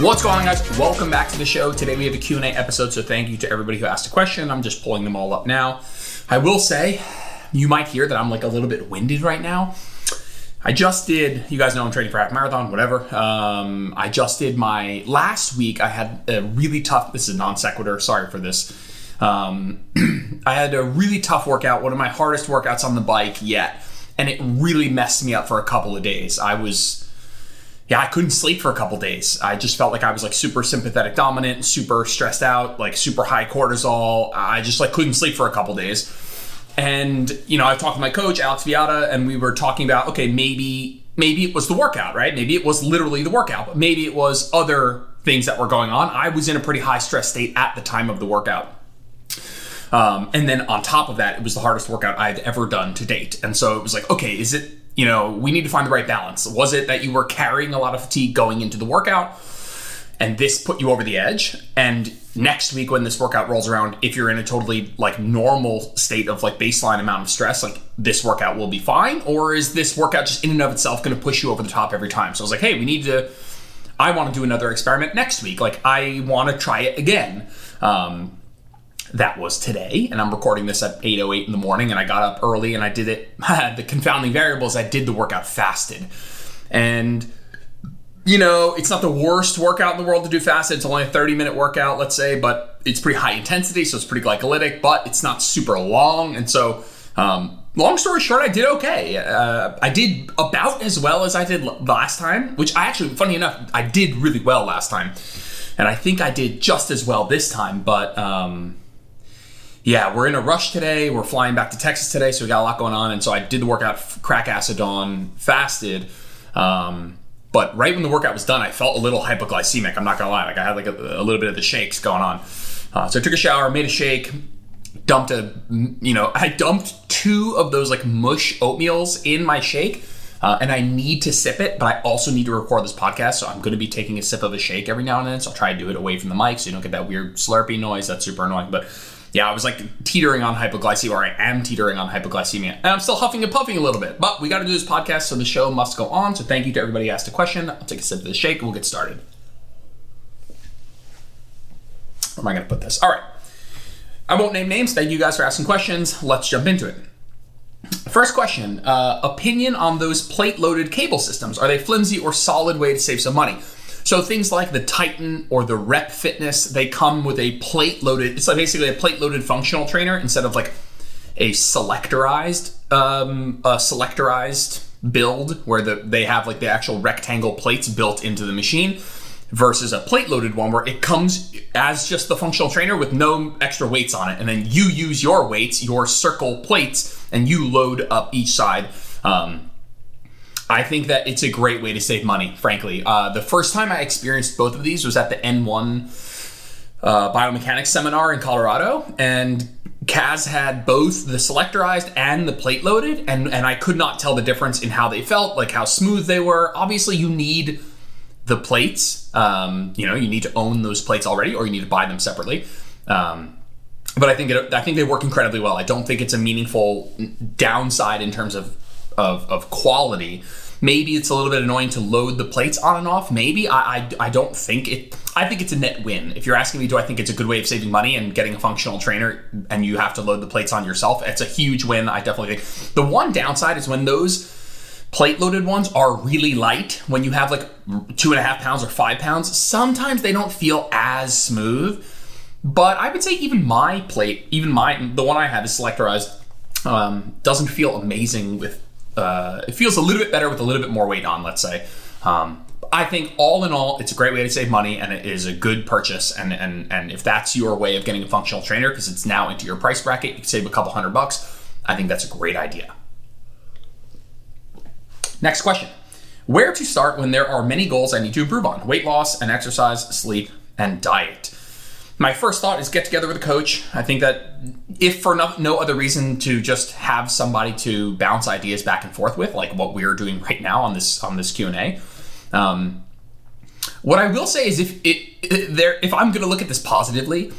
What's going on, guys? Welcome back to the show. Today we have a Q&A episode, so thank you to everybody who asked a question. I'm just pulling them all up now. I will say, you might hear that I'm like a little bit winded right now. I just did, you guys know I'm training for half marathon, whatever. Um, I just did my, last week I had a really tough, this is non sequitur, sorry for this. Um, I had a really tough workout, one of my hardest workouts on the bike yet, and it really messed me up for a couple of days. I was, yeah, I couldn't sleep for a couple days. I just felt like I was like super sympathetic dominant, super stressed out, like super high cortisol. I just like couldn't sleep for a couple days. And you know, I've talked to my coach Alex Viada, and we were talking about okay, maybe maybe it was the workout, right? Maybe it was literally the workout, but maybe it was other things that were going on. I was in a pretty high stress state at the time of the workout. Um, and then on top of that, it was the hardest workout I've ever done to date. And so it was like, okay, is it you know, we need to find the right balance. Was it that you were carrying a lot of fatigue going into the workout and this put you over the edge? And next week when this workout rolls around, if you're in a totally like normal state of like baseline amount of stress, like this workout will be fine? Or is this workout just in and of itself going to push you over the top every time? So I was like, hey, we need to, I want to do another experiment next week. Like I want to try it again. Um, that was today. And i'm recording this at 8.08 in the morning and i got up early and i did it. The confounding variables. I did the workout fasted. And you know it's not the worst workout in the world to do fasted. It's only a 30 minute workout let's say but it's pretty high intensity so it's pretty glycolytic but it's not super long. And so um, long story short i did okay. Uh, i did about as well as i did last time which i actually funny enough i did really well last time. And i think i did just as well this time but um, yeah, we're in a rush today. We're flying back to Texas today, so we got a lot going on. And so I did the workout, crack acid on, fasted. Um, but right when the workout was done, I felt a little hypoglycemic. I'm not gonna lie, like I had like a, a little bit of the shakes going on. Uh, so I took a shower, made a shake, dumped a, you know, I dumped two of those like mush oatmeals in my shake. Uh, and I need to sip it, but I also need to record this podcast, so I'm going to be taking a sip of a shake every now and then. So I'll try to do it away from the mic, so you don't get that weird slurpy noise. That's super annoying. But yeah, I was like teetering on hypoglycemia, or I am teetering on hypoglycemia. And I'm still huffing and puffing a little bit, but we got to do this podcast, so the show must go on. So thank you to everybody who asked a question. I'll take a sip of the shake and we'll get started. Where am I going to put this? All right. I won't name names. Thank you guys for asking questions. Let's jump into it. First question uh, Opinion on those plate loaded cable systems. Are they flimsy or solid way to save some money? So things like the Titan or the Rep Fitness, they come with a plate loaded. It's like basically a plate loaded functional trainer instead of like a selectorized um, a selectorized build where the, they have like the actual rectangle plates built into the machine versus a plate loaded one where it comes as just the functional trainer with no extra weights on it and then you use your weights your circle plates and you load up each side um, I think that it's a great way to save money, frankly. Uh, the first time I experienced both of these was at the N1 uh, biomechanics seminar in Colorado, and Kaz had both the selectorized and the plate loaded, and, and I could not tell the difference in how they felt, like how smooth they were. Obviously, you need the plates. Um, you know, you need to own those plates already, or you need to buy them separately. Um, but I think it, I think they work incredibly well. I don't think it's a meaningful downside in terms of of, of quality. Maybe it's a little bit annoying to load the plates on and off. Maybe I, I, I don't think it. I think it's a net win. If you're asking me, do I think it's a good way of saving money and getting a functional trainer, and you have to load the plates on yourself? It's a huge win. I definitely think. The one downside is when those plate loaded ones are really light. When you have like two and a half pounds or five pounds, sometimes they don't feel as smooth. But I would say even my plate, even my the one I have is selectorized, um, doesn't feel amazing with uh, it feels a little bit better with a little bit more weight on, let's say. Um, I think all in all, it's a great way to save money and it is a good purchase. And and and if that's your way of getting a functional trainer because it's now into your price bracket, you can save a couple hundred bucks. I think that's a great idea. Next question. Where to start when there are many goals I need to improve on? Weight loss and exercise, sleep, and diet my first thought is get together with a coach. I think that if for no, no, other reason to just have somebody to bounce ideas back and forth with, like what we're doing right now on this on this Q and A. Um, what I will say is if it, there if I'm going to look at this positively,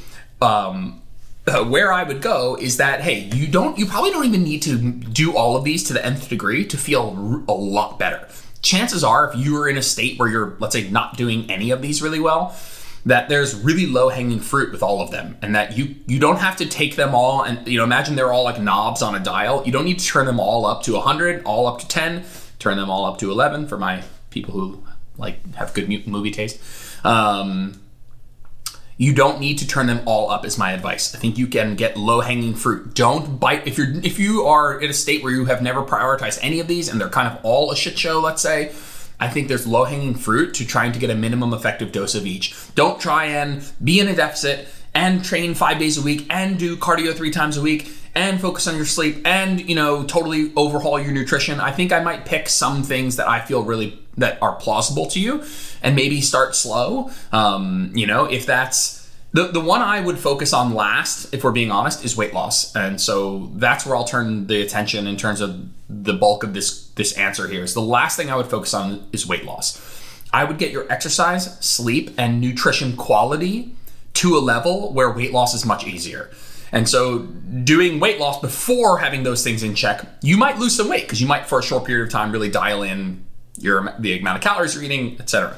um, uh, where I would go is that hey, you don't you probably don't even need to do all of these to the nth degree to feel a lot better chances are if you are in a state where you're, let's say, not doing any of these really well, that there's really low hanging fruit with all of them and that you you don't have to take them all and you know imagine they're all like knobs on a dial. You don't need to turn them all up to 100 all up to 10 turn them all up to 11 for my people who like have good movie taste. Um, you don't need to turn them all up is my advice. I think you can get low hanging fruit. Don't bite if you're if you are in a state where you have never prioritized any of these and they're kind of all a shit show let's say I think there's low hanging fruit to trying to get a minimum effective dose of each. Don't try and be in a deficit and train five days a week and do cardio three times a week and focus on your sleep and you know totally overhaul your nutrition i think i might pick some things that i feel really that are plausible to you and maybe start slow um, you know if that's the, the one I would focus on last, if we're being honest, is weight loss. And so that's where I'll turn the attention in terms of the bulk of this this answer here. Is the last thing I would focus on is weight loss. I would get your exercise, sleep, and nutrition quality to a level where weight loss is much easier. And so doing weight loss before having those things in check, you might lose some weight because you might for a short period of time really dial in your the amount of calories you're eating, etc.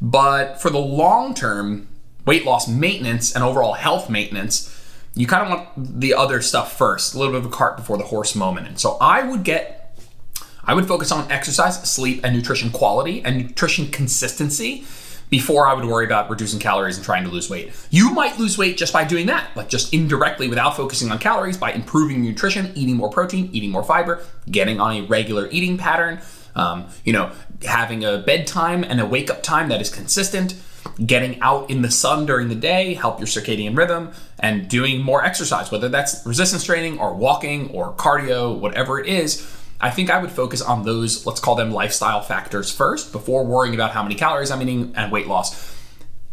But for the long term, weight loss maintenance and overall health maintenance, you kind of want the other stuff first, a little bit of a cart before the horse moment. And so I would get I would focus on exercise, sleep, and nutrition quality and nutrition consistency before I would worry about reducing calories and trying to lose weight. You might lose weight just by doing that, like just indirectly without focusing on calories, by improving nutrition, eating more protein, eating more fiber, getting on a regular eating pattern, um, you know, having a bedtime and a wake up time that is consistent getting out in the sun during the day help your circadian rhythm and doing more exercise whether that's resistance training or walking or cardio whatever it is i think i would focus on those let's call them lifestyle factors first before worrying about how many calories i'm eating and weight loss.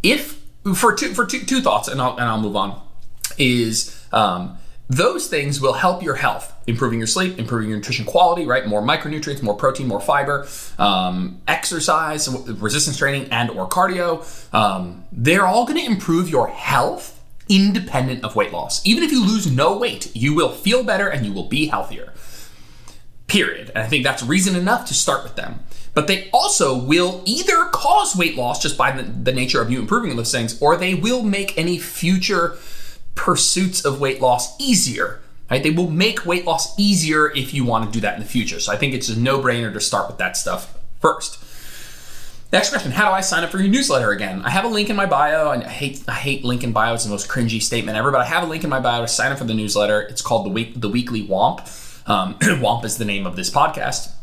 If for two for two, two thoughts and I'll, and I'll move on is um, those things will help your health, improving your sleep, improving your nutrition quality, right? More micronutrients, more protein, more fiber, um, exercise, resistance training, and or cardio. Um, they're all going to improve your health independent of weight loss. Even if you lose no weight, you will feel better and you will be healthier. Period. And I think that's reason enough to start with them. But they also will either cause weight loss just by the, the nature of you improving those things, or they will make any future pursuits of weight loss easier. Right? They will make weight loss easier if you want to do that in the future. So I think it's a no-brainer to start with that stuff first. Next question: How do I sign up for your newsletter again? I have a link in my bio, and I hate I hate link in bio. It's the most cringy statement ever, but I have a link in my bio to sign up for the newsletter. It's called the week the Weekly Womp. Um, Womp is the name of this podcast.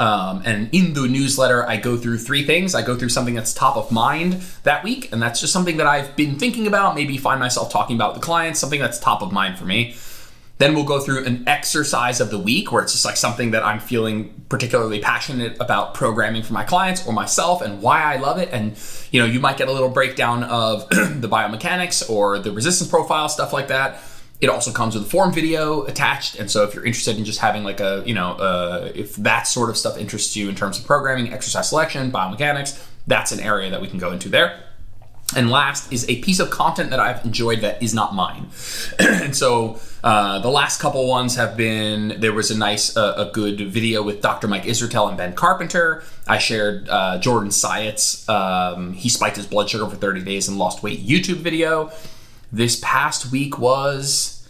Um, and in the newsletter, I go through three things. I go through something that's top of mind that week, and that's just something that I've been thinking about, maybe find myself talking about with the clients, something that's top of mind for me. Then we'll go through an exercise of the week where it's just like something that I'm feeling particularly passionate about programming for my clients or myself and why I love it. And you know, you might get a little breakdown of the biomechanics or the resistance profile, stuff like that. It also comes with a form video attached, and so if you're interested in just having like a, you know, uh, if that sort of stuff interests you in terms of programming, exercise selection, biomechanics, that's an area that we can go into there. And last is a piece of content that I've enjoyed that is not mine. and so uh, the last couple ones have been there was a nice, uh, a good video with Dr. Mike Israetel and Ben Carpenter. I shared uh, Jordan Syatt's, um, he spiked his blood sugar for 30 days and lost weight YouTube video. This past week was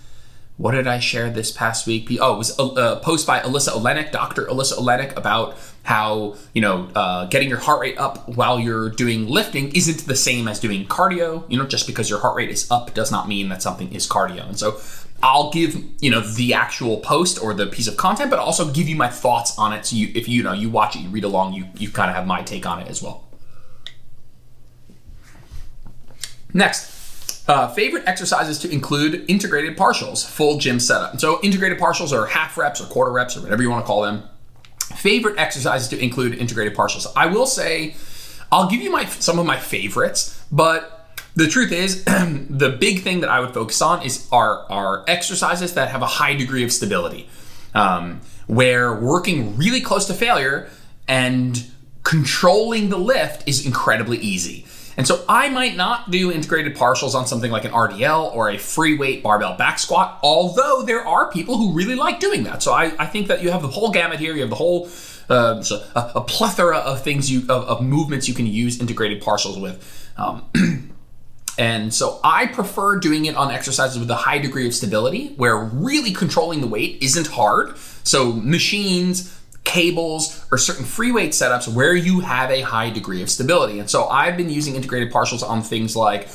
what did I share this past week? Oh, it was a, a post by Alyssa Olenek, Dr. Alyssa Olenek, about how you know uh, getting your heart rate up while you're doing lifting isn't the same as doing cardio. You know, just because your heart rate is up does not mean that something is cardio. And so I'll give you know the actual post or the piece of content, but also give you my thoughts on it. So you, if you know you watch it, you read along, you you kind of have my take on it as well. Next, uh, favorite exercises to include integrated partials, full gym setup. So integrated partials are half reps or quarter reps or whatever you want to call them. Favorite exercises to include integrated partials. I will say, I'll give you my some of my favorites, but the truth is, the big thing that I would focus on is our our exercises that have a high degree of stability, um, where working really close to failure and controlling the lift is incredibly easy. And so I might not do integrated partials on something like an RDL or a free weight barbell back squat, although there are people who really like doing that. So I, I think that you have the whole gamut here. You have the whole uh, so a, a, plethora of things you of, of, movements you can use integrated partials with. Um, and so I prefer doing it on exercises with a high degree of stability, where really controlling the weight isn't hard. So machines, cables, or certain free weight setups where you have a high degree of stability. And so I've been using integrated partials on things like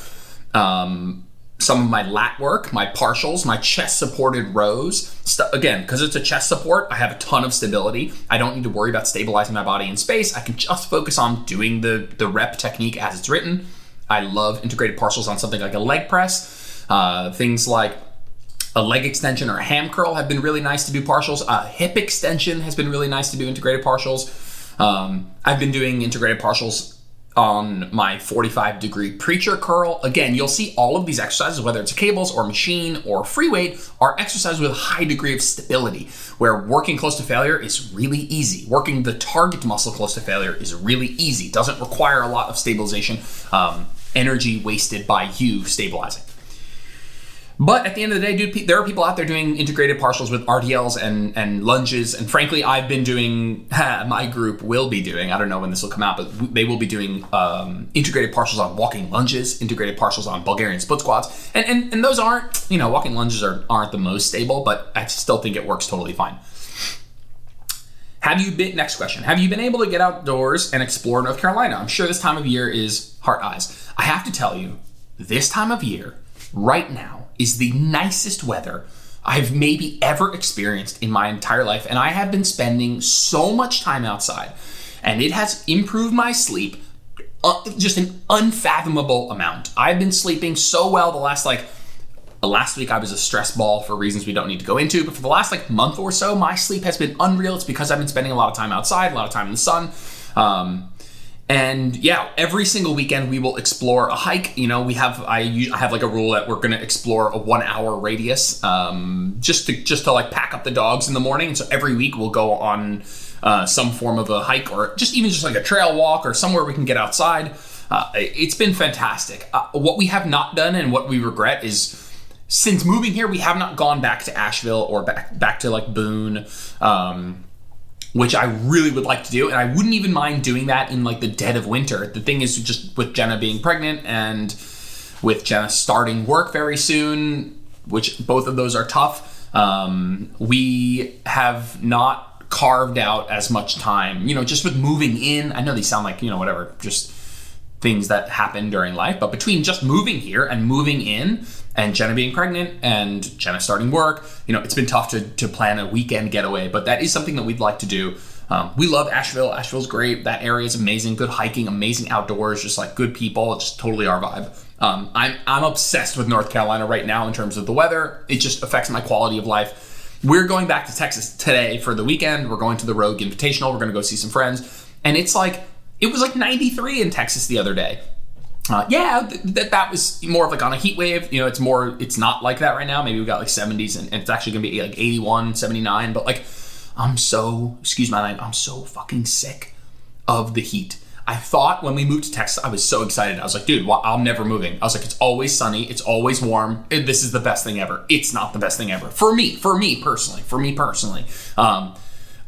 um, some of my lat work, my partials, my chest supported rows. St- again, because it's a chest support, I have a ton of stability. I don't need to worry about stabilizing my body in space. I can just focus on doing the, the rep technique as it's written. I love integrated partials on something like a leg press. Uh, things like a leg extension or a ham curl have been really nice to do partials. A hip extension has been really nice to do integrated partials. Um, I've been doing integrated partials on my 45 degree preacher curl. Again, you'll see all of these exercises, whether it's cables or machine or free weight, are exercises with a high degree of stability, where working close to failure is really easy. Working the target muscle close to failure is really easy. Doesn't require a lot of stabilization, um, energy wasted by you stabilizing. But at the end of the day, dude, there are people out there doing integrated partials with RDLs and, and lunges. And frankly, I've been doing, my group will be doing, I don't know when this will come out, but they will be doing um, integrated partials on walking lunges, integrated partials on Bulgarian split squats. And, and, and those aren't, you know, walking lunges are, aren't the most stable, but I still think it works totally fine. Have you been, next question, have you been able to get outdoors and explore North Carolina? I'm sure this time of year is heart eyes. I have to tell you, this time of year, right now, is the nicest weather I've maybe ever experienced in my entire life. And I have been spending so much time outside, and it has improved my sleep uh, just an unfathomable amount. I've been sleeping so well the last like last week I was a stress ball for reasons we don't need to go into, but for the last like month or so, my sleep has been unreal. It's because I've been spending a lot of time outside, a lot of time in the sun. Um, and yeah, every single weekend we will explore a hike. You know, we have I, I have like a rule that we're going to explore a one hour radius, um, just to just to like pack up the dogs in the morning. so every week we'll go on uh, some form of a hike or just even just like a trail walk or somewhere we can get outside. Uh, it's been fantastic. Uh, what we have not done and what we regret is since moving here, we have not gone back to Asheville or back back to like Boone. Um, which I really would like to do, and I wouldn't even mind doing that in like the dead of winter. The thing is, just with Jenna being pregnant and with Jenna starting work very soon, which both of those are tough, um, we have not carved out as much time. You know, just with moving in, I know these sound like you know whatever, just things that happen during life, but between just moving here and moving in, and Jenna being pregnant and Jenna starting work, you know, it's been tough to, to plan a weekend getaway, but that is something that we'd like to do. Um, we love Asheville. Asheville's great. That area is amazing. Good hiking, amazing outdoors, just like good people. It's just totally our vibe. Um, I'm, I'm obsessed with North Carolina right now in terms of the weather. It just affects my quality of life. We're going back to Texas today for the weekend. We're going to the Rogue Invitational. We're going to go see some friends. And it's like, it was like 93 in Texas the other day. Uh, yeah, th- that that was more of like on a heat wave. You know, it's more, it's not like that right now. Maybe we got like 70s and, and it's actually gonna be like 81, 79. But like, I'm so, excuse my language, I'm so fucking sick of the heat. I thought when we moved to Texas, I was so excited. I was like, dude, well, I'm never moving. I was like, it's always sunny, it's always warm. This is the best thing ever. It's not the best thing ever for me, for me personally, for me personally. Um,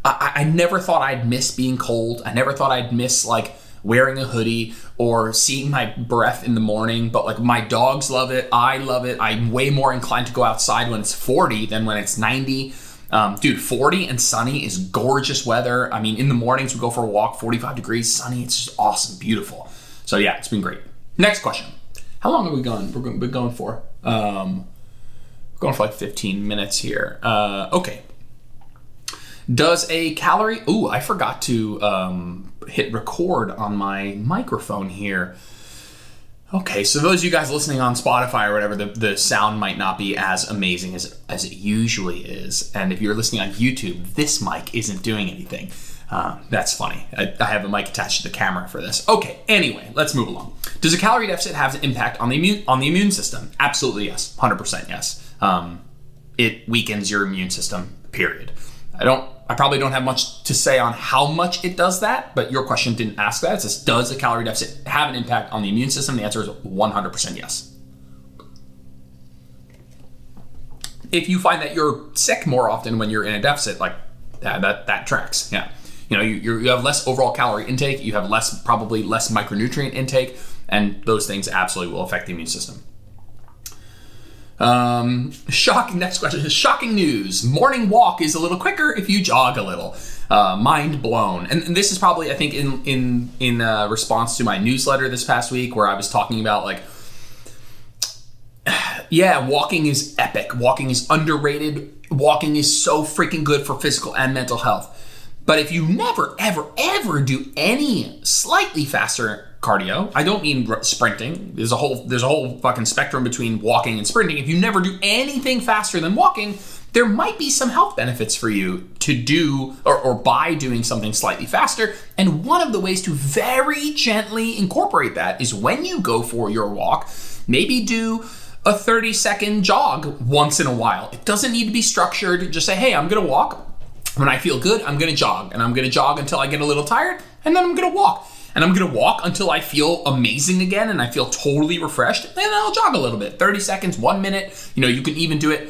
I, I never thought I'd miss being cold. I never thought I'd miss like wearing a hoodie or seeing my breath in the morning. But like my dogs love it. I love it. I'm way more inclined to go outside when it's 40 than when it's 90. Um, dude, 40 and sunny is gorgeous weather. I mean, in the mornings we go for a walk, 45 degrees, sunny. It's just awesome, beautiful. So yeah, it's been great. Next question. How long have we gone? We're going, been going for. Um, we're going for like 15 minutes here. Uh, okay. Does a calorie? Ooh, I forgot to um, hit record on my microphone here. Okay, so those of you guys listening on Spotify or whatever, the, the sound might not be as amazing as, as it usually is. And if you're listening on YouTube, this mic isn't doing anything. Uh, that's funny. I, I, have a mic attached to the camera for this. Okay, anyway, let's move along. Does a calorie deficit have an impact on the immune on the immune system? Absolutely yes, hundred percent yes. Um, it weakens your immune system. Period. I don't I probably don't have much to say on how much it does that, but your question didn't ask that. It says, does a calorie deficit have an impact on the immune system? The answer is 100% yes. If you find that you're sick more often when you're in a deficit, like that, that, that tracks. Yeah. you know you, you have less overall calorie intake, you have less probably less micronutrient intake, and those things absolutely will affect the immune system. Um, shocking. Next question. Shocking news. Morning walk is a little quicker if you jog a little. Uh, mind blown. And, and, this is probably, I think, in in in uh, response to my newsletter this past week, where I was talking about like, yeah, walking is epic. Walking is underrated. Walking is so freaking good for physical and mental health. But if you never, ever, ever do any slightly faster cardio. I don't mean sprinting. There's a whole there's a whole fucking spectrum between walking and sprinting. If you never do anything faster than walking, there might be some health benefits for you to do or, or by doing something slightly faster. And one of the ways to very gently incorporate that is when you go for your walk, maybe do a 30 second jog once in a while. It doesn't need to be structured. Just say, hey, I'm gonna walk. When I feel good, I'm gonna jog. And I'm gonna jog until I get a little tired, and then I'm gonna walk and I'm gonna walk until I feel amazing again and I feel totally refreshed. And then I'll jog a little bit 30 seconds, one minute. You know, you can even do it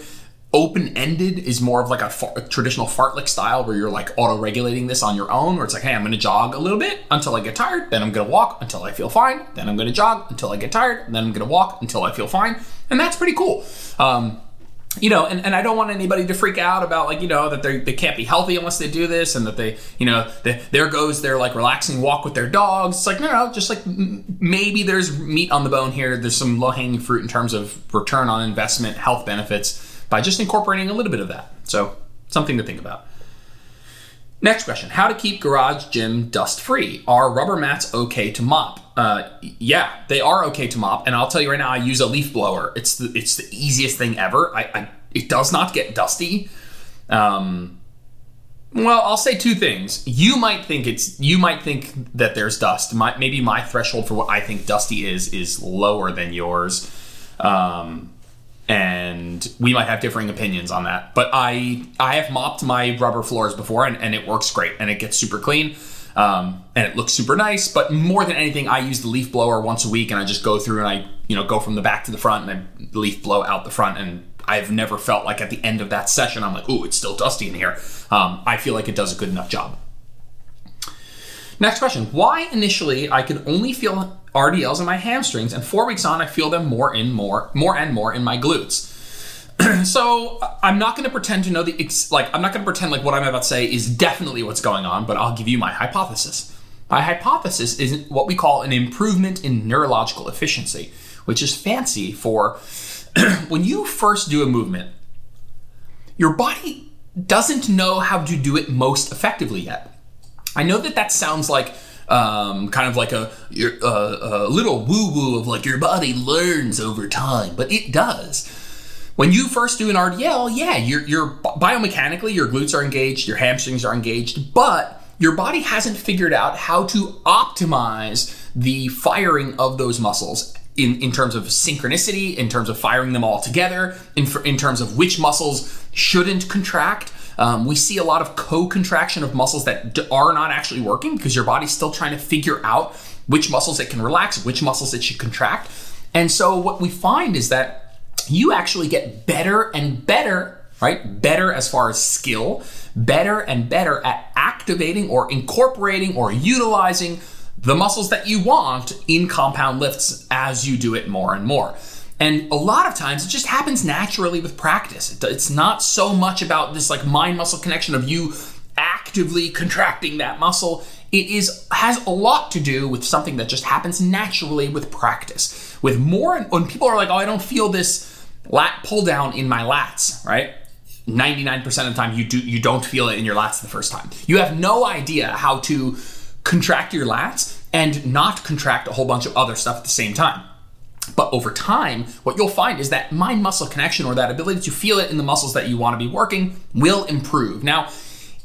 open ended, is more of like a, a traditional fartlek style where you're like auto regulating this on your own, where it's like, hey, I'm gonna jog a little bit until I get tired, then I'm gonna walk until I feel fine, then I'm gonna jog until I get tired, then I'm gonna walk until I feel fine. And that's pretty cool. Um, you know, and, and I don't want anybody to freak out about like, you know, that they they can't be healthy unless they do this and that they, you know, they, there goes their like relaxing walk with their dogs. It's like, no, no, just like maybe there's meat on the bone here. There's some low hanging fruit in terms of return on investment, health benefits by just incorporating a little bit of that. So something to think about. Next question How to keep garage gym dust free? Are rubber mats okay to mop? Uh, yeah, they are okay to mop. And I'll tell you right now, I use a leaf blower. It's the, it's the easiest thing ever. I, I it does not get dusty. Um, well, I'll say two things. You might think it's you might think that there's dust. My, maybe my threshold for what I think dusty is is lower than yours. Um, and we might have differing opinions on that. But I I have mopped my rubber floors before, and, and it works great, and it gets super clean, um, and it looks super nice. But more than anything, I use the leaf blower once a week, and I just go through and I you know go from the back to the front, and I leaf blow out the front, and I've never felt like at the end of that session I'm like, ooh, it's still dusty in here. Um, I feel like it does a good enough job. Next question. Why initially I could only feel RDLs in my hamstrings, and four weeks on I feel them more and more, more and more in my glutes. so I'm not going to pretend to know the ex- like I'm not going to pretend like what I'm about to say is definitely what's going on, but I'll give you my hypothesis. My hypothesis is what we call an improvement in neurological efficiency, which is fancy for when you first do a movement, your body doesn't know how to do it most effectively yet. I know that that sounds like um, kind of like a, a, a little woo woo of like your body learns over time, but it does. When you first do an RDL, yeah, you're, you're biomechanically, your glutes are engaged, your hamstrings are engaged, but your body hasn't figured out how to optimize the firing of those muscles in, in terms of synchronicity, in terms of firing them all together, in, in terms of which muscles shouldn't contract, um, we see a lot of co-contraction of muscles that d- are not actually working because your body's still trying to figure out which muscles it can relax, which muscles it should contract. And so what we find is that you actually get better and better, right? Better as far as skill, better and better at activating or incorporating or utilizing the muscles that you want in compound lifts as you do it more and more. And a lot of times it just happens naturally with practice. It's not so much about this like mind muscle connection of you actively contracting that muscle. It is has a lot to do with something that just happens naturally with practice. With more when people are like, "Oh, I don't feel this lat pull down in my lats," right? 99% of the time you do you don't feel it in your lats the first time. You have no idea how to contract your lats and not contract a whole bunch of other stuff at the same time. But over time, what you'll find is that mind muscle connection or that ability to feel it in the muscles that you want to be working will improve. Now,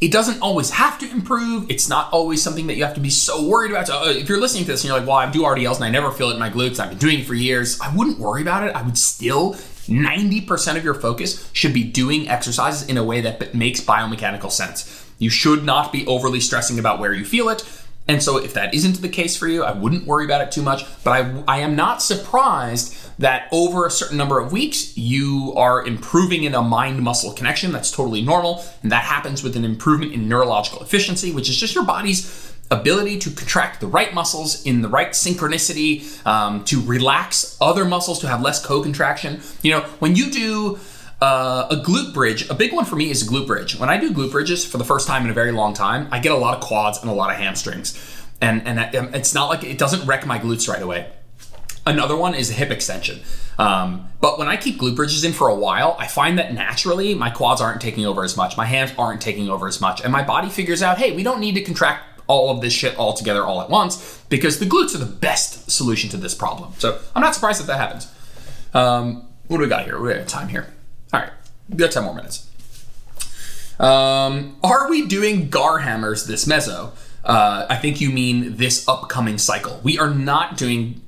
it doesn't always have to improve. It's not always something that you have to be so worried about. So, uh, if you're listening to this and you're like, well, I do RDLs and I never feel it in my glutes, I've been doing it for years, I wouldn't worry about it. I would still, 90% of your focus should be doing exercises in a way that makes biomechanical sense. You should not be overly stressing about where you feel it. And so, if that isn't the case for you, I wouldn't worry about it too much. But I, I am not surprised that over a certain number of weeks, you are improving in a mind muscle connection. That's totally normal. And that happens with an improvement in neurological efficiency, which is just your body's ability to contract the right muscles in the right synchronicity, um, to relax other muscles to have less co contraction. You know, when you do uh, a glute bridge, a big one for me is a glute bridge. When I do glute bridges for the first time in a very long time, I get a lot of quads and a lot of hamstrings. And, and um, it's not like it doesn't wreck my glutes right away. Another one is a hip extension. Um, but when I keep glute bridges in for a while, I find that naturally my quads aren't taking over as much, my hands aren't taking over as much, and my body figures out, hey, we don't need to contract all of this shit all together all at once because the glutes are the best solution to this problem. So I'm not surprised that that happens. Um, what do we got here? We have time here. Got 10 more minutes. Um, are we doing garhammers this meso? Uh, I think you mean this upcoming cycle. We are not doing.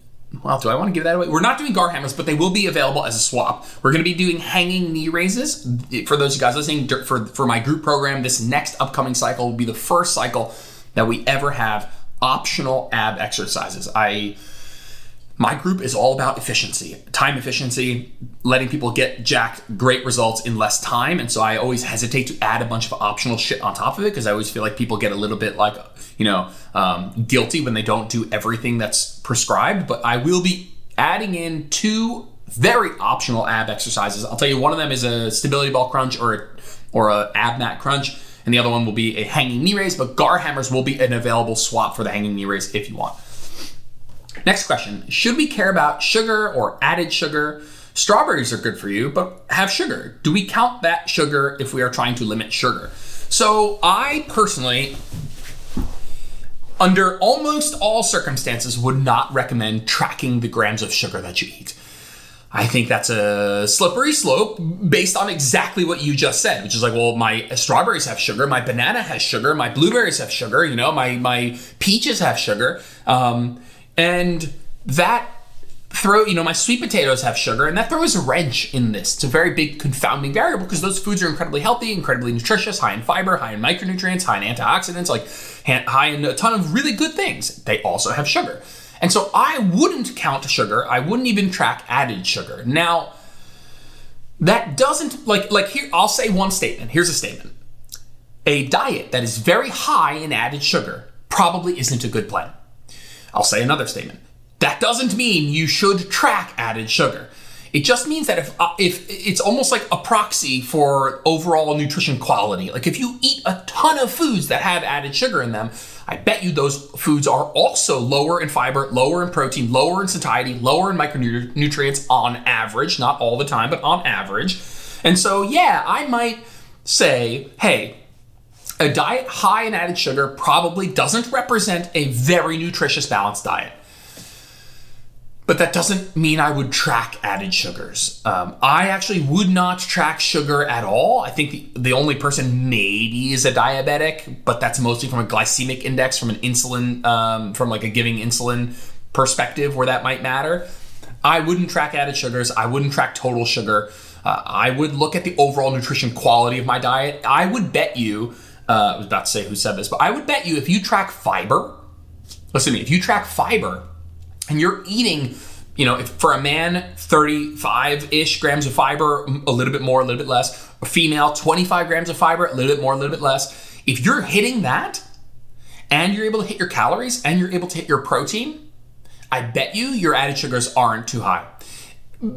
Well, do I want to give that away? We're not doing garhammers, but they will be available as a swap. We're going to be doing hanging knee raises. For those of you guys listening, for, for my group program, this next upcoming cycle will be the first cycle that we ever have optional ab exercises. I my group is all about efficiency, time efficiency, letting people get jacked great results in less time. And so I always hesitate to add a bunch of optional shit on top of it because I always feel like people get a little bit like, you know, um, guilty when they don't do everything that's prescribed. But I will be adding in two very optional ab exercises. I'll tell you, one of them is a stability ball crunch or a, or a ab mat crunch and the other one will be a hanging knee raise, but garhammers will be an available swap for the hanging knee raise if you want. Next question Should we care about sugar or added sugar? Strawberries are good for you, but have sugar. Do we count that sugar if we are trying to limit sugar? So, I personally, under almost all circumstances, would not recommend tracking the grams of sugar that you eat. I think that's a slippery slope based on exactly what you just said, which is like, well, my strawberries have sugar, my banana has sugar, my blueberries have sugar, you know, my my peaches have sugar, um, and that throw, you know, my sweet potatoes have sugar, and that throws a wrench in this. It's a very big confounding variable because those foods are incredibly healthy, incredibly nutritious, high in fiber, high in micronutrients, high in antioxidants, like high in a ton of really good things. They also have sugar. And so I wouldn't count sugar. I wouldn't even track added sugar. Now, that doesn't like like here I'll say one statement. Here's a statement. A diet that is very high in added sugar probably isn't a good plan. I'll say another statement. That doesn't mean you should track added sugar. It just means that if uh, if it's almost like a proxy for overall nutrition quality. Like if you eat a ton of foods that have added sugar in them, I bet you those foods are also lower in fiber, lower in protein, lower in satiety, lower in micronutrients on average, not all the time, but on average. And so, yeah, I might say, hey, a diet high in added sugar probably doesn't represent a very nutritious balanced diet but that doesn't mean I would track added sugars. Um, I actually would not track sugar at all. I think the, the only person maybe is a diabetic, but that's mostly from a glycemic index, from an insulin, um, from like a giving insulin perspective where that might matter. I wouldn't track added sugars. I wouldn't track total sugar. Uh, I would look at the overall nutrition quality of my diet. I would bet you, uh, I was about to say who said this, but I would bet you if you track fiber, listen to me, if you track fiber, and you're eating you know, if for a man, 35 ish grams of fiber, a little bit more, a little bit less. A female, 25 grams of fiber, a little bit more, a little bit less. If you're hitting that and you're able to hit your calories and you're able to hit your protein, I bet you your added sugars aren't too high.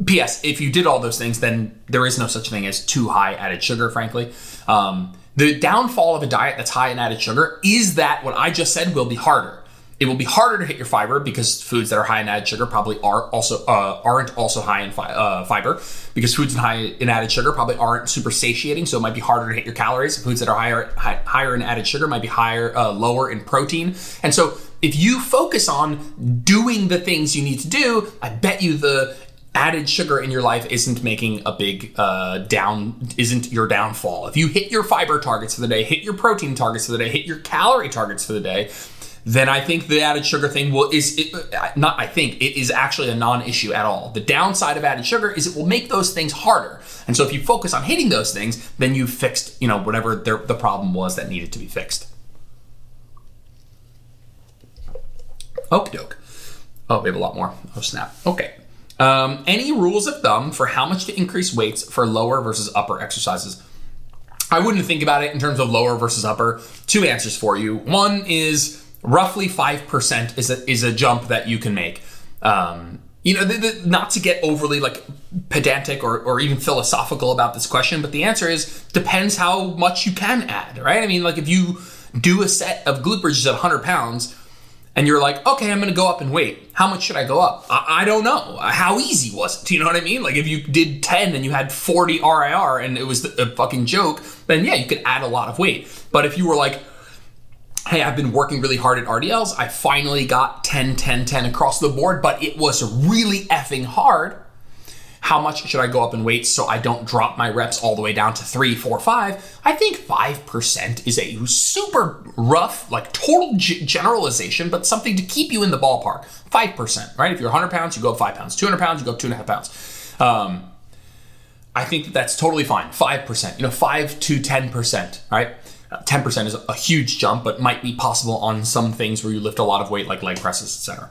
P.S. If you did all those things, then there is no such thing as too high added sugar, frankly. Um, the downfall of a diet that's high in added sugar is that what I just said will be harder. It will be harder to hit your fiber because foods that are high in added sugar probably are also uh, aren't also high in fi- uh, fiber because foods in high in added sugar probably aren't super satiating, so it might be harder to hit your calories. Foods that are higher high, higher in added sugar might be higher uh, lower in protein, and so if you focus on doing the things you need to do, I bet you the added sugar in your life isn't making a big uh, down isn't your downfall if you hit your fiber targets for the day hit your protein targets for the day hit your calorie targets for the day then I think the added sugar thing will is it, not I think it is actually a non-issue at all. The downside of added sugar is it will make those things harder. And so if you focus on hitting those things, then you've fixed, you know, whatever the problem was that needed to be fixed. Okie doke. Oh, we have a lot more. Oh, snap. Okay. Um, any rules of thumb for how much to increase weights for lower versus upper exercises? I wouldn't think about it in terms of lower versus upper. Two answers for you. One is roughly 5% is a, is a jump that you can make. Um, you know, the, the, not to get overly like pedantic or, or even philosophical about this question, but the answer is depends how much you can add, right? I mean, like if you do a set of glute bridges at 100 pounds, and you're like, okay, I'm going to go up and wait. How much should I go up? I, I, don't know. Uh, how easy was it? Do you know what I mean? Like if you did 10 and you had 40 RIR and it was a fucking joke, then yeah, you could add a lot of weight. But if you were like, hey, I've been working really hard at RDLs, I finally got 10, 10, 10 across the board, but it was really effing hard how much should I go up in weight so I don't drop my reps all the way down to three, four, five? I think 5% is a super rough, like total g- generalization, but something to keep you in the ballpark. 5%, right? If you're 100 pounds, you go up five pounds. 200 pounds, you go up two and a half pounds. Um, I think that that's totally fine. 5%, you know, 5 to 10%, right? 10% is a huge jump, but might be possible on some things where you lift a lot of weight, like leg presses, etc.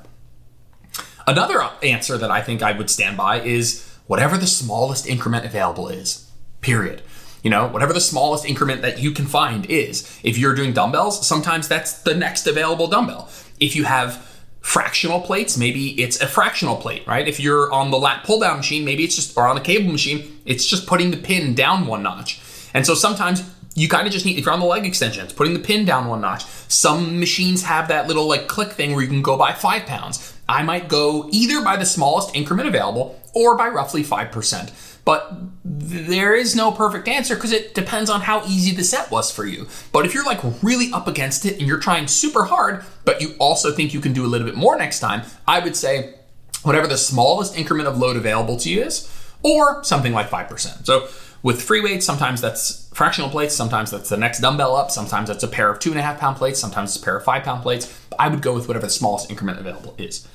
Another answer that I think I would stand by is whatever the smallest increment available is, period. You know, whatever the smallest increment that you can find is. If you're doing dumbbells, sometimes that's the next available dumbbell. If you have fractional plates, maybe it's a fractional plate, right? If you're on the lat pull down machine, maybe it's just, or on a cable machine, it's just putting the pin down one notch. And so sometimes you kind of just need, if you're on the leg extension, it's putting the pin down one notch. Some machines have that little like click thing where you can go by five pounds. I might go either by the smallest increment available or by roughly 5%. But there is no perfect answer because it depends on how easy the set was for you. But if you're like really up against it and you're trying super hard, but you also think you can do a little bit more next time, I would say whatever the smallest increment of load available to you is, or something like 5%. So with free weights, sometimes that's fractional plates, sometimes that's the next dumbbell up, sometimes that's a pair of two and a half pound plates, sometimes it's a pair of five pound plates. I would go with whatever the smallest increment available is.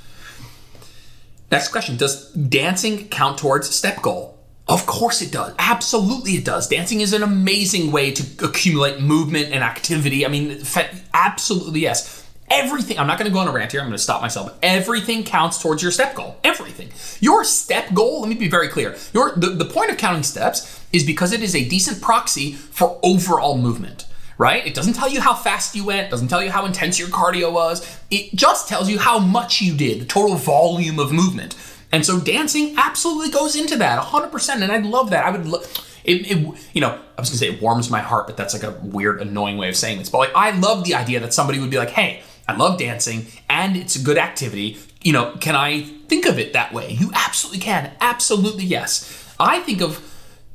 Next question Does dancing count towards step goal? Of course it does. Absolutely it does. Dancing is an amazing way to accumulate movement and activity. I mean, absolutely yes. Everything, I'm not going to go on a rant here, I'm going to stop myself. Everything counts towards your step goal. Everything. Your step goal, let me be very clear. Your the, the point of counting steps is because it is a decent proxy for overall movement right? It doesn't tell you how fast you went, doesn't tell you how intense your cardio was. It just tells you how much you did, the total volume of movement. And so dancing absolutely goes into that 100%. And I love that. I would love. It, it, you know, I was gonna say it warms my heart, but that's like a weird, annoying way of saying this. But like, I love the idea that somebody would be like, "Hey, I love dancing, and it's a good activity. You know, can I think of it that way? You absolutely can. Absolutely yes. I think of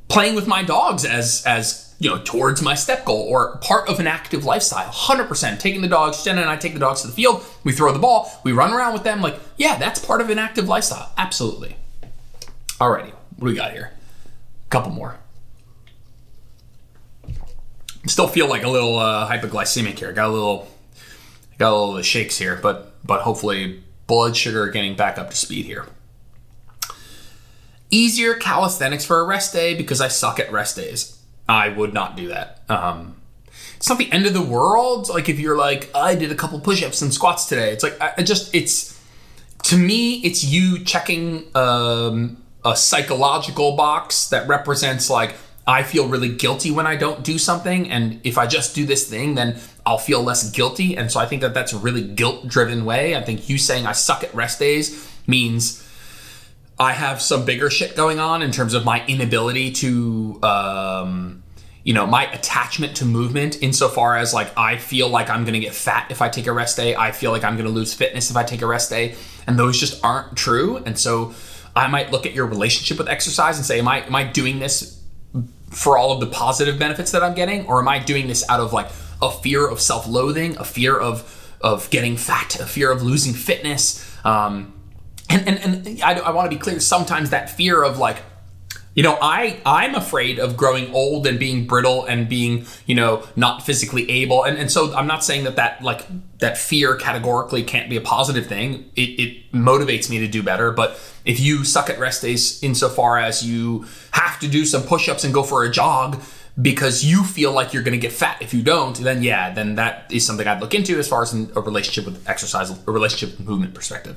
playing with my dogs as as you know, towards my step goal or part of an active lifestyle. 100%. Taking the dogs, Jenna and I take the dogs to the field, we throw the ball, we run around with them. Like, yeah, that's part of an active lifestyle. Absolutely. Alrighty, what do we got here? A couple more. Still feel like a little uh, hypoglycemic here. Got a little, got a little shakes here, but but hopefully blood sugar getting back up to speed here. Easier calisthenics for a rest day because I suck at rest days. I would not do that. Um, it's not the end of the world. Like if you're like, I did a couple push-ups and squats today. It's like I, just it's to me, it's you checking um, a psychological box that represents like I feel really guilty when I don't do something, and if I just do this thing, then I'll feel less guilty. And so I think that that's a really guilt-driven way. I think you saying I suck at rest days means I have some bigger shit going on in terms of my inability to, um, you know, my attachment to movement insofar as like I feel like I'm going to get fat if I take a rest day. I feel like I'm going to lose fitness if I take a rest day. And those just aren't true. And so I might look at your relationship with exercise and say, am I, am I doing this for all of the positive benefits that I'm getting? Or am I doing this out of like a fear of self loathing, a fear of, of getting fat, a fear of losing fitness? Um, and and, and I, I want to be clear sometimes that fear of like you know i i'm afraid of growing old and being brittle and being you know not physically able. And, and so i'm not saying that that like that fear categorically can't be a positive thing. It, it motivates me to do better. But if you suck at rest days insofar as you have to do some push-ups and go for a jog because you feel like you're going to get fat if you don't then yeah then that is something i'd look into as far as a relationship with exercise a relationship movement perspective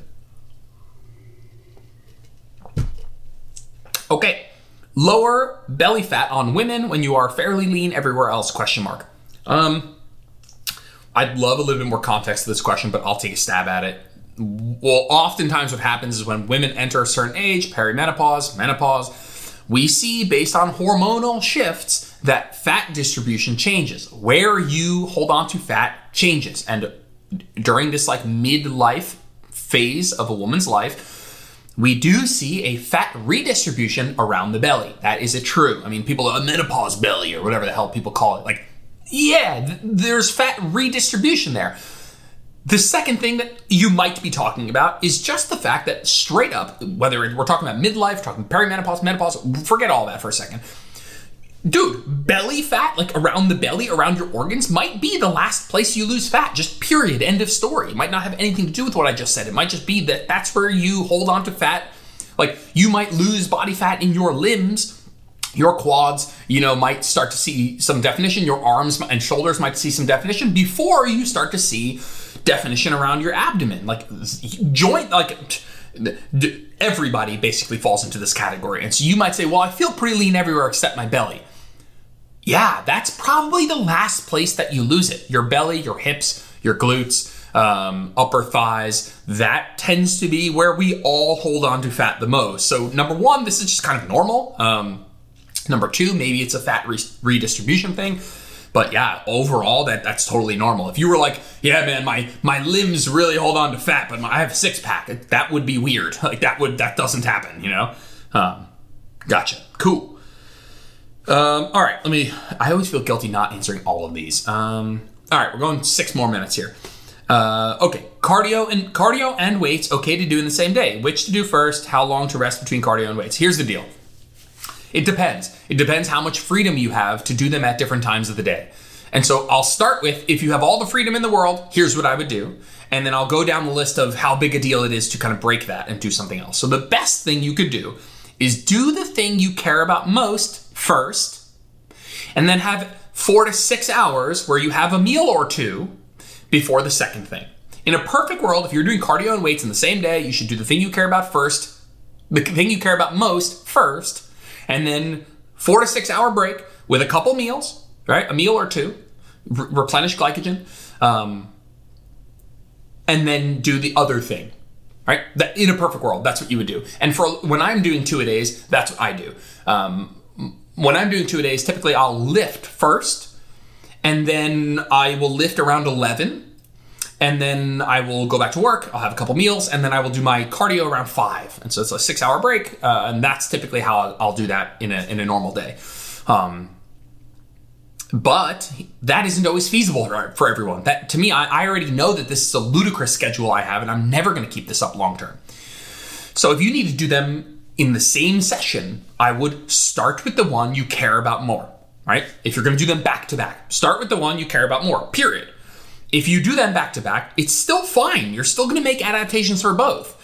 Okay, lower belly fat on women when you are fairly lean everywhere else? Question mark. Um, I'd love a little bit more context to this question, but I'll take a stab at it. Well, oftentimes what happens is when women enter a certain age, perimenopause, menopause, we see based on hormonal shifts that fat distribution changes. Where you hold on to fat changes. And during this like midlife phase of a woman's life, we do see a fat redistribution around the belly. That is a true. I mean, people a menopause belly or whatever the hell people call it. Like, yeah, th- there's fat redistribution there. The second thing that you might be talking about is just the fact that straight up, whether we're talking about midlife, talking perimenopause, menopause, forget all that for a second. Dude, belly fat, like around the belly, around your organs, might be the last place you lose fat. Just period. End of story. It might not have anything to do with what I just said. It might just be that that's where you hold on to fat. Like you might lose body fat in your limbs your quads, you know, might start to see some definition. Your arms and shoulders might see some definition before you start to see definition around your abdomen. Like joint, like everybody basically falls into this category. And so you might say, well, I feel pretty lean everywhere except my belly. Yeah, that's probably the last place that you lose it. Your belly, your hips, your glutes, um, upper thighs. That tends to be where we all hold on to fat the most. So, number one, this is just kind of normal. Um, number two, maybe it's a fat re- redistribution thing. But yeah, overall, that that's totally normal. If you were like, yeah, man, my my limbs really hold on to fat, but my, I have a six pack, that would be weird. Like that would that doesn't happen, you know. Um, gotcha. Cool. Um, all right, let me. I always feel guilty not answering all of these. Um, all right, we're going six more minutes here. Uh, okay, cardio and cardio and weights okay to do in the same day. Which to do first? How long to rest between cardio and weights? Here's the deal. It depends. It depends how much freedom you have to do them at different times of the day. And so I'll start with if you have all the freedom in the world, here's what I would do. And then I'll go down the list of how big a deal it is to kind of break that and do something else. So the best thing you could do is do the thing you care about most first, and then have four to six hours where you have a meal or two before the second thing. In a perfect world, if you're doing cardio and weights in the same day, you should do the thing you care about first, the thing you care about most first, and then four to six hour break with a couple meals, right? A meal or two, re- replenish glycogen, um, and then do the other thing, right? That in a perfect world, that's what you would do. And for when I'm doing two a days, that's what I do. Um, when I'm doing two days, typically I'll lift first, and then I will lift around eleven and then I will go back to work. I'll have a couple meals, and then I will do my cardio around five. And so it's a six-hour break, uh, and that's typically how I'll, do that in a in a normal day. Um, but that isn't always feasible for everyone. That to me, I, I already know that this is a ludicrous schedule I have, and I'm never going to keep this up long term. So if you need to do them in the same session, I would start with the one you care about more. Right? If you're going to do them back to back, start with the one you care about more. Period. If you do them back to back, it's still fine. You're still going to make adaptations for both.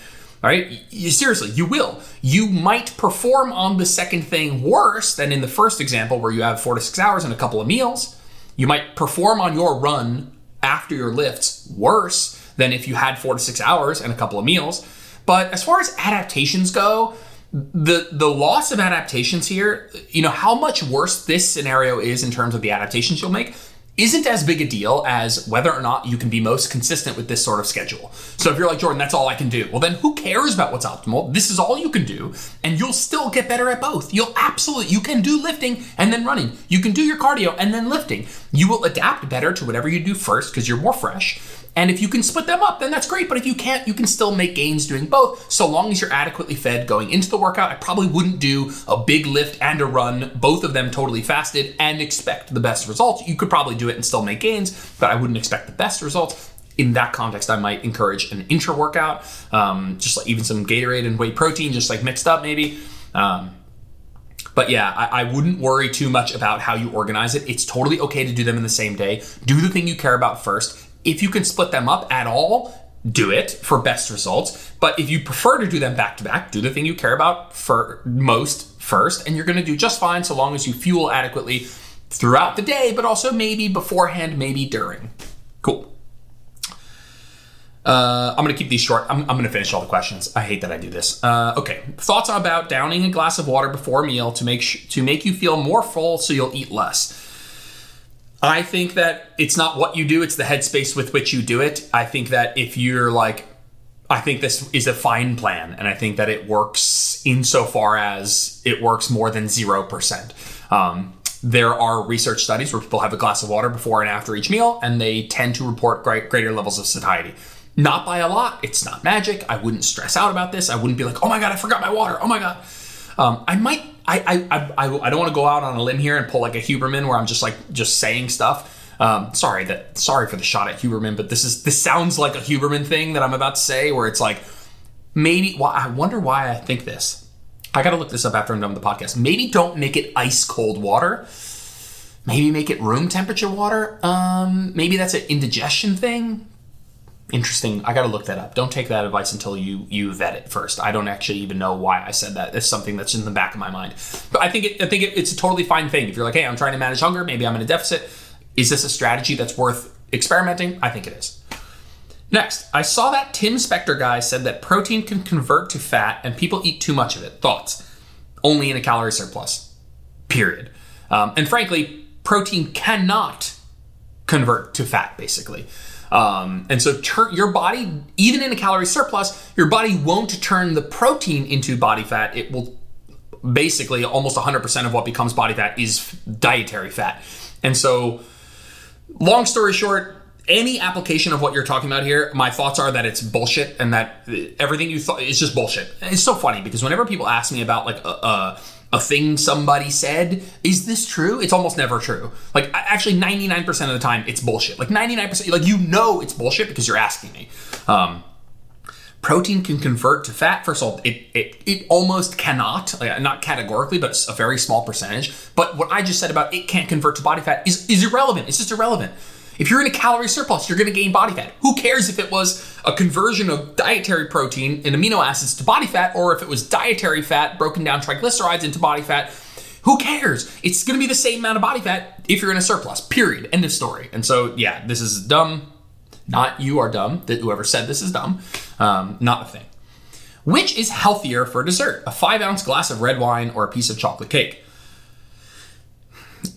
right? you, seriously, you will. You might perform on the second thing worse than in the first example where you have four to six hours and a couple of meals. You might perform on your run after your lifts worse than if you had four to six hours and a couple of meals. But as far as adaptations go, the the loss of adaptations here, you know, how much worse this scenario is in terms of the adaptations you'll make isn't as big a deal as whether or not you can be most consistent with this sort of schedule. So if you're like, Jordan, that's all I can do, well, then who cares about what's optimal? This is all you can do, and you'll still get better at both. You'll absolutely, you can do lifting and then running. You can do your cardio and then lifting. You will adapt better to whatever you do first because you're more fresh. And if you can split them up, then that's great. But if you can't, you can still make gains doing both, so long as you're adequately fed going into the workout. I probably wouldn't do a big lift and a run, both of them totally fasted, and expect the best results. You could probably do it and still make gains, but I wouldn't expect the best results. In that context, I might encourage an intra workout, um, just like even some Gatorade and whey protein, just like mixed up maybe. Um, but yeah, I, I, wouldn't worry too much about how you organize it. It's totally okay to do them in the same day. Do the thing you care about first. If you can split them up at all, do it for best results. But if you prefer to do them back to back, do the thing you care about for most first, and you're going to do just fine so long as you fuel adequately throughout the day, but also maybe beforehand, maybe during. Cool. Uh, I'm going to keep these short. I'm, I'm going to finish all the questions. I hate that I do this. Uh, okay. Thoughts about downing a glass of water before a meal to make sh- to make you feel more full, so you'll eat less. I think that it's not what you do; it's the headspace with which you do it. I think that if you're like, I think this is a fine plan, and I think that it works insofar as it works more than zero percent. Um, there are research studies where people have a glass of water before and after each meal, and they tend to report great, greater levels of satiety. Not by a lot. It's not magic. I wouldn't stress out about this. I wouldn't be like, oh my god, I forgot my water. Oh my god. Um, I might. I I, I, I don't want to go out on a limb here and pull like a Huberman where I'm just like just saying stuff. Um, sorry that sorry for the shot at Huberman, but this is this sounds like a Huberman thing that I'm about to say, where it's like maybe. Well, I wonder why I think this. I got to look this up after I'm done with the podcast. Maybe don't make it ice cold water. Maybe make it room temperature water. Um, maybe that's an indigestion thing interesting. I got to look that up. Don't take that advice until you you vet it first. I don't actually even know why I said that. It's something that's in the back of my mind. But I think it, I think it, it's a totally fine thing. If you're like, hey, I'm trying to manage hunger, maybe I'm in a deficit. Is this a strategy that's worth experimenting? I think it is. Next, I saw that Tim Spector guy said that protein can convert to fat and people eat too much of it. Thoughts? Only in a calorie surplus. Period. Um, and frankly, protein cannot convert to fat, basically. Um, and so tur- your body, even in a calorie surplus, your body won't turn the protein into body fat. It will basically almost 100% of what becomes body fat is dietary fat. And so, long story short, any application of what you're talking about here, my thoughts are that it's bullshit and that uh, everything you thought is just bullshit. It's so funny because whenever people ask me about like a, a a thing somebody said. Is this true? It's almost never true. Like actually 99% of the time it's bullshit. Like 99% like you know it's bullshit because you're asking me. Um, protein can convert to fat. First of all, it it, it almost cannot, like, not categorically, but it's a very small percentage. But what I just said about it can't convert to body fat is, is irrelevant. It's just irrelevant. If you're in a calorie surplus, you're going to gain body fat. Who cares if it was a conversion of dietary protein and amino acids to body fat or if it was dietary fat broken down triglycerides into body fat? Who cares? It's going to be the same amount of body fat if you're in a surplus. Period. End of story. And so, yeah, this is dumb. Not you are dumb. That whoever said this is dumb. Um, not a thing. Which is healthier for dessert? A five ounce glass of red wine or a piece of chocolate cake?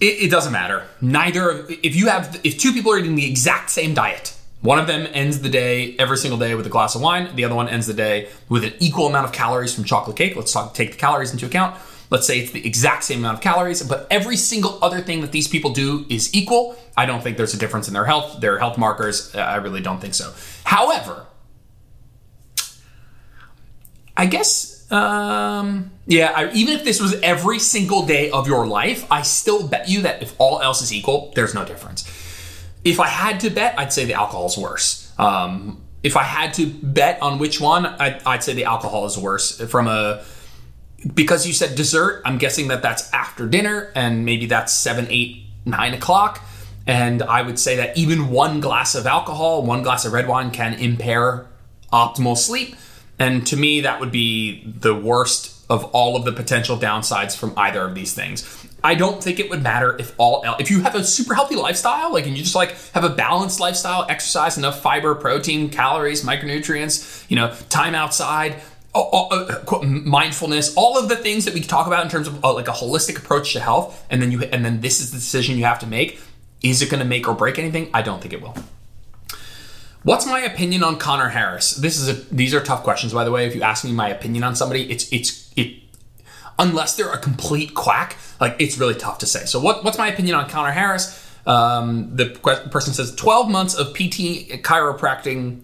It, it doesn't matter. Neither, if you have, if two people are eating the exact same diet, one of them ends the day every single day with a glass of wine. The other one ends the day with an equal amount of calories from chocolate cake. Let's talk, take the calories into account. Let's say it's the exact same amount of calories, but every single other thing that these people do is equal. I don't think there's a difference in their health, their health markers. I really don't think so. However, I guess um, yeah, I, even if this was every single day of your life, I still bet you that if all else is equal, there's no difference. If I had to bet, I'd say the alcohol is worse. Um, if I had to bet on which one, I'd, I'd say the alcohol is worse. From a because you said dessert, I'm guessing that that's after dinner, and maybe that's seven, eight, nine o'clock. And I would say that even one glass of alcohol, one glass of red wine, can impair optimal sleep. And to me, that would be the worst of all of the potential downsides from either of these things. I don't think it would matter if all if you have a super healthy lifestyle, like and you just like have a balanced lifestyle, exercise, enough fiber, protein, calories, micronutrients, you know, time outside, uh, mindfulness, all of the things that we talk about in terms of uh, like a holistic approach to health, and then you and then this is the decision you have to make. Is it going to make or break anything? I don't think it will. What's my opinion on Connor Harris? This is a these are tough questions by the way. If you ask me my opinion on somebody, it's it's it unless they're a complete quack, like it's really tough to say. So what, what's my opinion on Connor Harris? Um, the person says 12 months of PT chiropractic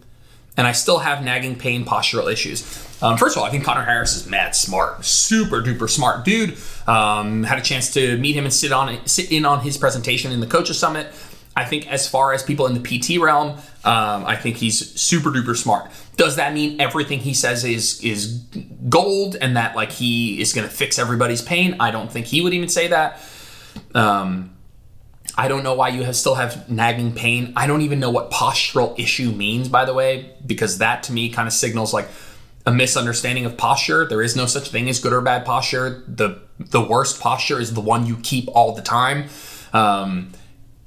and I still have nagging pain postural issues. Um, first of all, I think Connor Harris is mad smart, super duper smart dude. Um, had a chance to meet him and sit on sit in on his presentation in the coaches summit. I think as far as people in the PT realm, um, I think he's super duper smart. Does that mean everything he says is is gold and that like he is going to fix everybody's pain? I don't think he would even say that. Um, I don't know why you have still have nagging pain. I don't even know what postural issue means, by the way, because that to me kind of signals like a misunderstanding of posture. There is no such thing as good or bad posture. The the worst posture is the one you keep all the time. Um,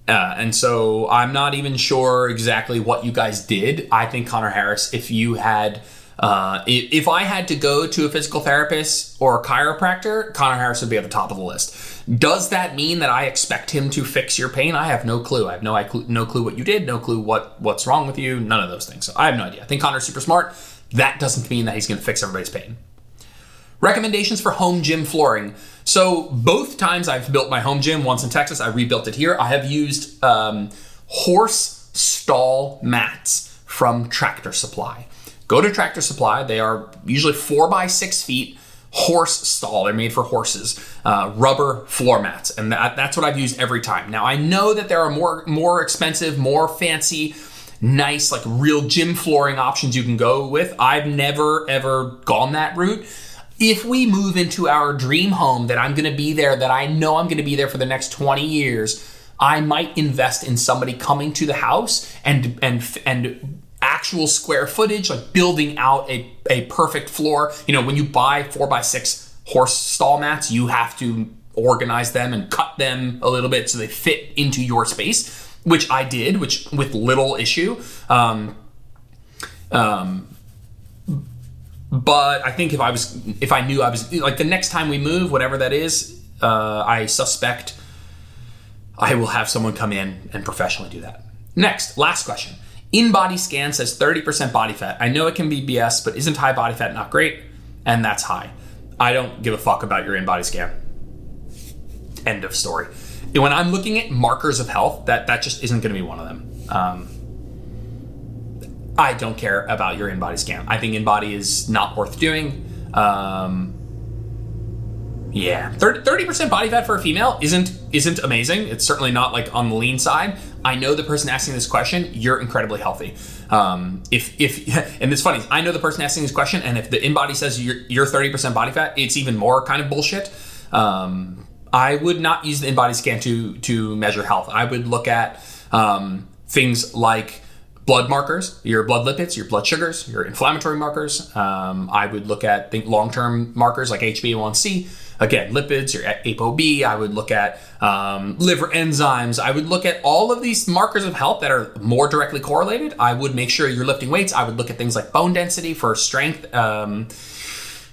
Uh, and so I'm not even sure exactly what you guys did. I think Connor Harris, if you had, uh, if, I had to go to a physical therapist or a chiropractor, Connor Harris would be at the top of the list. Does that mean that I expect him to fix your pain? I have no clue. I have no no clue what you did, no clue what what's wrong with you, none of those things. So I have no idea. I think Connor's super smart. That doesn't mean that he's going to fix everybody's pain. Recommendations for home gym flooring. So both times I've built my home gym, once in Texas, I rebuilt it here. I have used um, horse stall mats from Tractor Supply. Go to Tractor Supply. They are usually four by six feet horse stall. They're made for horses, uh, rubber floor mats, and that, that's what I've used every time. Now I know that there are more more expensive, more fancy, nice like real gym flooring options you can go with. I've never ever gone that route if we move into our dream home that I'm going to be there, that I know I'm going to be there for the next 20 years, I might invest in somebody coming to the house and and and actual square footage, like building out a, a perfect floor. You know, when you buy four by six horse stall mats, you have to organize them and cut them a little bit so they fit into your space, which I did, which with little issue. Um, um, but I think if I was, if I knew I was like the next time we move, whatever that is, uh, I suspect I will have someone come in and professionally do that. Next, last question. InBody scan says 30% body fat. I know it can be BS, but isn't high body fat not great? And that's high. I don't give a fuck about your InBody scan. End of story. When I'm looking at markers of health, that that just isn't going to be one of them. Um, I don't care about your InBody scan. I think InBody is not worth doing. Um, yeah, 30 percent body fat for a female isn't isn't amazing. It's certainly not like on the lean side. I know the person asking this question. You're incredibly healthy. Um, if if and it's funny, I know the person asking this question, and if the InBody says you're you're 30 percent body fat, it's even more kind of bullshit. Um, I would not use the InBody scan to to measure health. I would look at um, things like blood markers, your blood lipids, your blood sugars, your inflammatory markers. Um, I would look at long term markers like HbA1c. Again, lipids, your ApoB. I would look at um, liver enzymes. I would look at all of these markers of health that are more directly correlated. I would make sure you're lifting weights. I would look at things like bone density for strength. Um,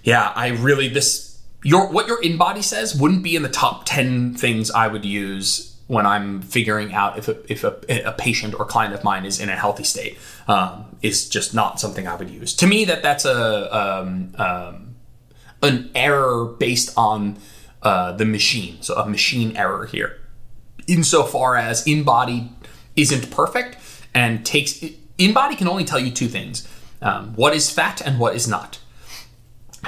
yeah, I really this your what your InBody says wouldn't be in the top ten things I would use when I'm figuring out if a, if a, a, patient or client of mine is in a healthy state um, is just not something I would use. To me, that that's a um, um, an error based on uh, the machine, so a machine error here. Insofar as InBody isn't perfect and takes InBody can only tell you two things: um, what is fat and what is not,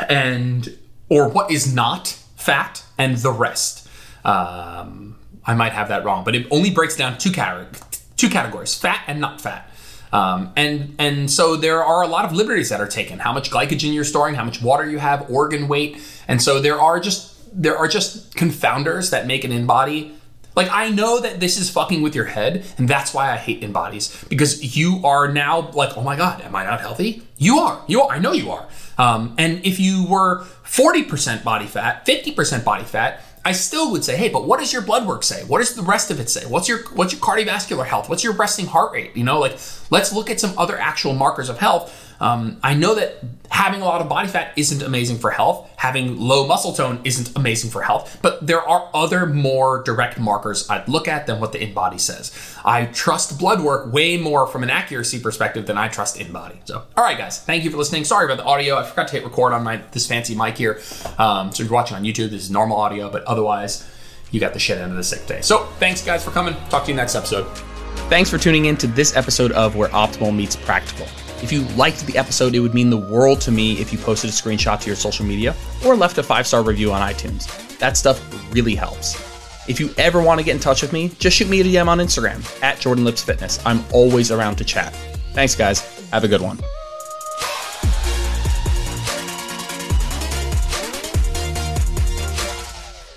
and or what is not fat and the rest. Um, I might have that wrong, but it only breaks down two, two categories: fat and not fat. Um, and and so there are a lot of liberties that are taken. How much glycogen you're storing, how much water you have, organ weight, and so there are just there are just confounders that make an InBody. Like I know that this is fucking with your head, and that's why I hate InBodies because you are now like, oh my god, am I not healthy? You are. You are. I know you are. Um, and if you were 40% body fat, 50% body fat, I still would say, hey, but what does your blood work say? What does the rest of it say? What's your what's your cardiovascular health? What's your resting heart rate? You know, like let's look at some other actual markers of health. Um, I know that having a lot of body fat isn't amazing for health. Having low muscle tone isn't amazing for health. But there are other more direct markers I'd look at than what the InBody says. I trust blood work way more from an accuracy perspective than I trust InBody. So, all right, guys, thank you for listening. Sorry about the audio. I forgot to hit record on my this fancy mic here. Um, so if you're watching on YouTube, this is normal audio, but otherwise, you got the shit end of the sick day. So, thanks, guys, for coming. Talk to you next episode. Thanks for tuning in to this episode of Where Optimal Meets Practical. If you liked the episode, it would mean the world to me if you posted a screenshot to your social media or left a five star review on iTunes. That stuff really helps. If you ever want to get in touch with me, just shoot me a DM on Instagram at Jordan Lips Fitness. I'm always around to chat. Thanks, guys. Have a good one.